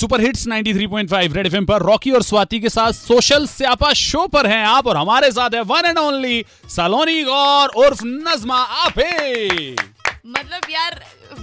Super hits 93.5 red FM पर Rocky और स्वाति के साथ सोशल स्यापा शो पर हैं आप और हमारे साथ है one and only Saloni Gaur उर्फ़ Najma आपे। मतलब यार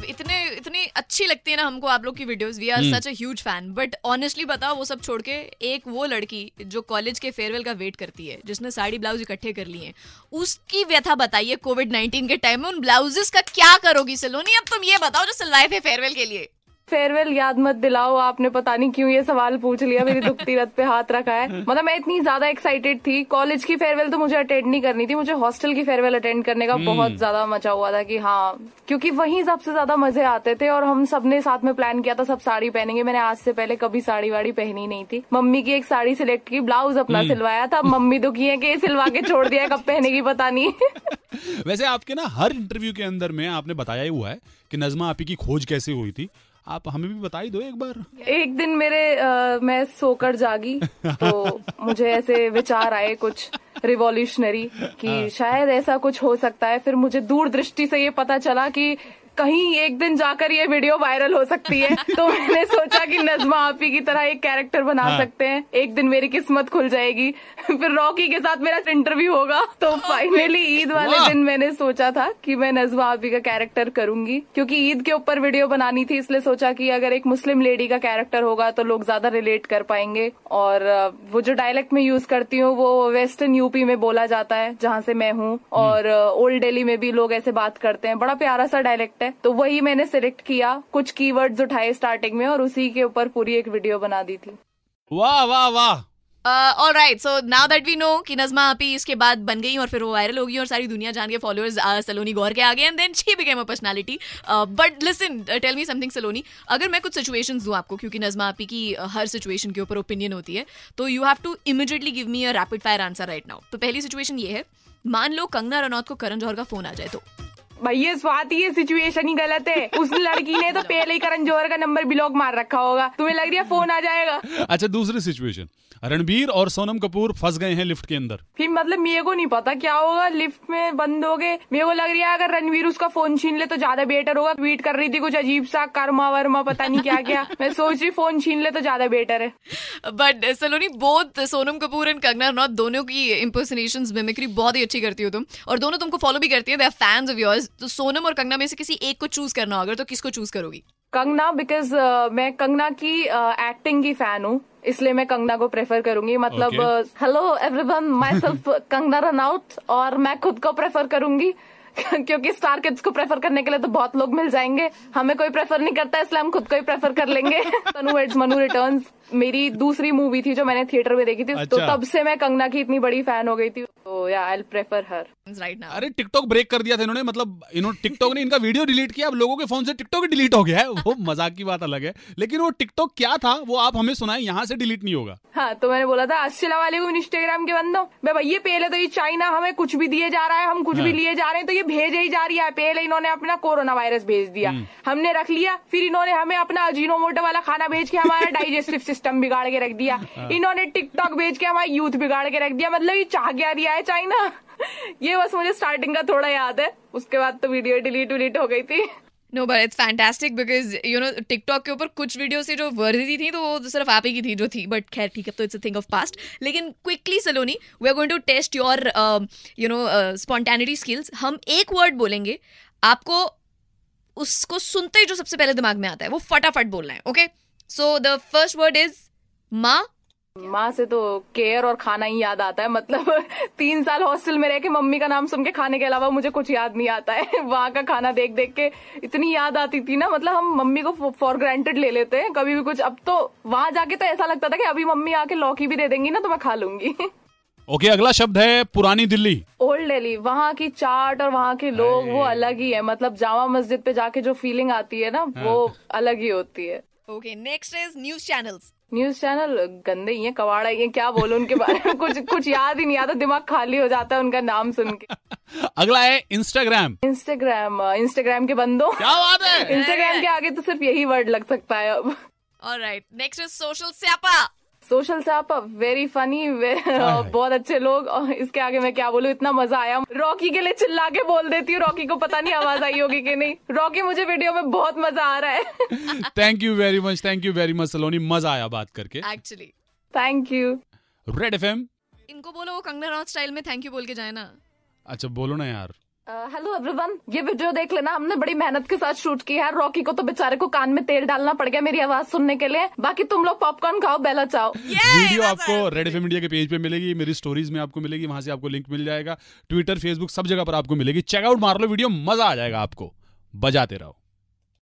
इतने इतनी अच्छी लगती है ना हमको आप लोग की videos we are such a huge fan but honestly बताओ वो सब छोड़ के एक वो लड़की जो कॉलेज के फेयरवेल का वेट करती है जिसने साड़ी ब्लाउज इकट्ठे कर लिए हैं उसकी व्यथा बताइए कोविड नाइन्टीन के टाइम में उन ब्लाउजेस का क्या करोगी सलोनी अब तुम ये बताओ जो सिलवाए थे फेयरवेल के लिए। फेयरवेल याद मत दिलाओ आपने पता नहीं क्यों ये सवाल पूछ लिया मेरी दुखती रथ पे हाथ रखा है। मतलब मैं इतनी ज़्यादा एक्साइटेड थी। कॉलेज की फेयरवेल तो मुझे अटेंड नहीं करनी थी मुझे हॉस्टल की फेयरवेल अटेंड करने का बहुत ज़्यादा मचा हुआ था कि हाँ क्योंकि वहीं सबसे ज़्यादा मज़े आते थे और हम सबने साथ में प्लान किया था सब साड़ी पहनेंगे। मैंने आज से पहले कभी साड़ी वाड़ी पहनी नहीं थी। मम्मी की एक साड़ी सिलेक्ट की ब्लाउज अपना सिलवाया था। मम्मी दुखी है कि सिलवा के छोड़ दिया कब पहनेगी पता नहीं। वैसे आपके ना हर इंटरव्यू के अंदर में आपने बताया हुआ है कि नजमा आपी की खोज कैसे हुई थी? आप हमें भी बताई दो एक बार एक दिन मेरे आ, मैं सोकर जागी तो मुझे ऐसे विचार आए कुछ रिवॉल्यूशनरी कि हाँ। शायद ऐसा कुछ हो सकता है फिर मुझे दूर दृष्टि से ये पता चला कि कहीं एक दिन जाकर ये वीडियो वायरल हो सकती है। तो मैंने सोचा कि नजमा आपी की तरह एक कैरेक्टर बना हाँ। सकते हैं। एक दिन मेरी किस्मत खुल जाएगी। फिर रॉकी के साथ मेरा इंटरव्यू होगा। तो फाइनली ईद वाले दिन मैंने सोचा था कि मैं नजमा आपी का कैरेक्टर करूँगी। क्योंकि ईद के ऊपर वीडियो बनानी थी इसलिए सोचा कि अगर एक मुस्लिम लेडी का कैरेक्टर होगा तो लोग ज़्यादा रिलेट कर पाएँगे। और वो जो डायलेक्ट में यूज़ करती हूँ वो वेस्टर्न यूपी में बोला जाता है जहाँ से मैं हूँ। और ओल्ड दिल्ली में भी लोग ऐसे बात करते हैं। बड़ा प्यारा सा डायलेक्ट है। है। तो वही मैंने सिलेक्ट किया कुछ कीवर्ड्स उठाए स्टार्टिंग में और उसी के ऊपर पूरी एक वीडियो बना दी थी। वाह वाह वाह। All right so now that we know कि नजमा आपी इसके बाद बन गई और फिर वो वायरल होगी और सारी दुनिया जान के फॉलोअर्स सलोनी गौर के आ गए and then she became a personality but listen tell me something Saloni. अगर मैं कुछ सिचुएशंस दूँ आपको क्योंकि नजमा आपी की uh, हर सिचुएशन के ऊपर ओपिनियन होती है तो you have to immediately give me a rapid fire answer right now तो पहली सिचुएशन ये है। मान लो कंगना रनौत को करण जौहर का फ़ोन आ जाए तो। भैया स्वाति ये सिचुएशन ही गलत है। उस लड़की ने तो पहले ही करण जौहर का नंबर ब्लॉक मार रखा होगा। तुम्हें लग रहा है फ़ोन आ जाएगा? अच्छा दूसरी सिचुएशन रणबीर और सोनम कपूर फंस गए हैं लिफ्ट के अंदर। फिर मतलब मेरे को नहीं पता क्या होगा लिफ्ट में बंद हो गए। मेरे को लग रहा है अगर रणबीर उसका फ़ोन छीन ले तो ज़्यादा बेटर होगा। ट्वीट कर रही थी कुछ अजीब सा कर्मा वर्मा पता नहीं क्या क्या। मैं सोच रही फ़ोन छीन ले तो ज़्यादा बेटर है। But Saloni both Sonam Kapoor and Kangana Ranaut दोनों की इम्पर्सनेशन मिमिक्री बहुत ही अच्छी करती हो तुम। और दोनों तुमको फॉलो भी करती है। फैंस ऑफ़ योर्स तो सोनम और कंगना में से किसी एक को चूज़ करना होगा तो किसको चूज़ करोगी? कंगना बिकॉज़ uh, मैं कंगना की एक्टिंग uh, की फ़ैन हूँ इसलिए मैं कंगना को प्रेफर करूँगी। मतलब hello everyone myself Kangana run out और मैं खुद को प्रेफर करूँगी क्योंकि स्टार किड्स को प्रेफर करने के लिए तो बहुत लोग मिल जाएँगे। हमें कोई प्रेफर नहीं करता इसलिए हम खुद को ही प्रेफर कर लेंगे। तनु एड्स मनु रिटर्न्स मेरी दूसरी मूवी थी जो मैंने थिएटर में देखी थी तो अच्छा। तो तब से मैं कंगना की इतनी बड़ी फ़ैन हो गई थी तो या I prefer her right now अरे टिकटॉक ब्रेक कर दिया था इन्होंने मतलब इन्होंने टिकटॉक ने इनका वीडियो डिलीट किया अब लोगों के फ़ोन से टिकटॉक डिलीट हो गया है। वो मज़ाक की बात अलग है। लेकिन वो टिकटॉक क्या था वो आप हमें सुनाए यहाँ से डिलीट नहीं होगा। हाँ तो मैंने बोला था अस्सलाम वालेकुम इंस्टाग्राम के बंदो। मैं भैया पहले तो ये चाइना हमें कुछ भी दिए जा रहा है हम कुछ हाँ. भी लिए जा रहे हैं तो ये भेजे ही जा रही है। पहले इन्होंने अपना कोरोना वायरस भेज दिया। हम्म। हमने रख लिया फिर इन्होंने हमें अपना अजीनोमोटो वाला खाना भेज के हमारा डाइजेस्टिव सिस्टम बिगाड़ के रख दिया। हाँ। इन्होंने टिकटॉक भेज के हमारा यूथ बिगाड़ के रख दिया। मतलब ये चाह क्या दिया है चाइना ये बस मुझे स्टार्टिंग का थोड़ा याद है। उसके बाद तो वीडियो डिलीट विलीट हो गई थी। No but it's fantastic because you know TikTok के ऊपर कुछ वीडियो से जो वर्दी थी तो वो सिर्फ़ आप ही की थी जो थी। बट खैर, ठीक है तो it's a thing of past लेकिन quickly Saloni we are going to test your you know spontaneity skills हम एक वर्ड बोलेंगे, आपको उसको सुनते ही जो सबसे पहले दिमाग में आता है, वो फटाफट बोलना है okay so the first word is माँ माँ से तो केयर और खाना ही याद आता है मतलब तीन साल हॉस्टल में रह के मम्मी का नाम सुन के खाने के अलावा मुझे कुछ याद नहीं आता है। वहाँ का खाना देख देख के इतनी याद आती थी ना मतलब हम मम्मी को फॉर ग्रांटेड ले लेते हैं कभी भी कुछ। अब तो वहाँ जाके तो ऐसा लगता था कि अभी मम्मी आके लौकी भी दे देंगी ना तो मैं खा लूँगी। ओके okay, अगला शब्द है पुरानी दिल्ली। ओल्ड दिल्ली वहाँ की चाट और वहाँ के लोग वो अलग ही है। मतलब जामा मस्जिद पे जाके जो फीलिंग आती है ना वो हाँ। अलग ही होती है। Okay next is news channel news channel गंदे ही है कवाड़ा ही है क्या बोलो उनके बारे में? कुछ कुछ याद ही नहीं आता दिमाग खाली हो जाता है उनका नाम सुन के। अगला है इंस्टाग्राम इंस्टाग्राम इंस्टाग्राम के बंदो। क्या बात है? इंस्टाग्राम के आगे तो सिर्फ़ यही वर्ड लग सकता है अब। ऑलराइट नेक्स्ट इज़ सोशल स्यापा सोशल से आप वेरी फनी बहुत अच्छे लोग। और इसके आगे मैं क्या बोलूँ इतना मज़ा आया। रॉकी के लिए चिल्ला के बोल देती हूँ रॉकी को पता नहीं आवाज़ आई होगी कि नहीं। रॉकी मुझे वीडियो में बहुत मज़ा आ रहा है। Thank you very much thank you very much Saloni. मज़ा आया बात करके। Actually thank you red FM इनको बोलो वो कंगना राउत स्टाइल में थैंक यू बोल के जाए ना। अच्छा बोलो ना यार। हेलो एवरीवन ये वीडियो देख लेना हमने बड़ी मेहनत के साथ शूट की है। रॉकी को तो बेचारे को कान में तेल डालना पड़ गया मेरी आवाज़ सुनने के लिए। बाकी तुम लोग पॉपकॉर्न खाओ बेला चाओ। वीडियो आपको रेड एफ़ इंडिया के पेज पे मिलेगी मेरी स्टोरीज में आपको मिलेगी वहाँ से आपको लिंक मिल जाएगा। ट्विटर फेसबुक सब जगह पर आपको मिलेगी। चेकआउट मार लो वीडियो मज़ा आ जाएगा आपको। बजाते रहो।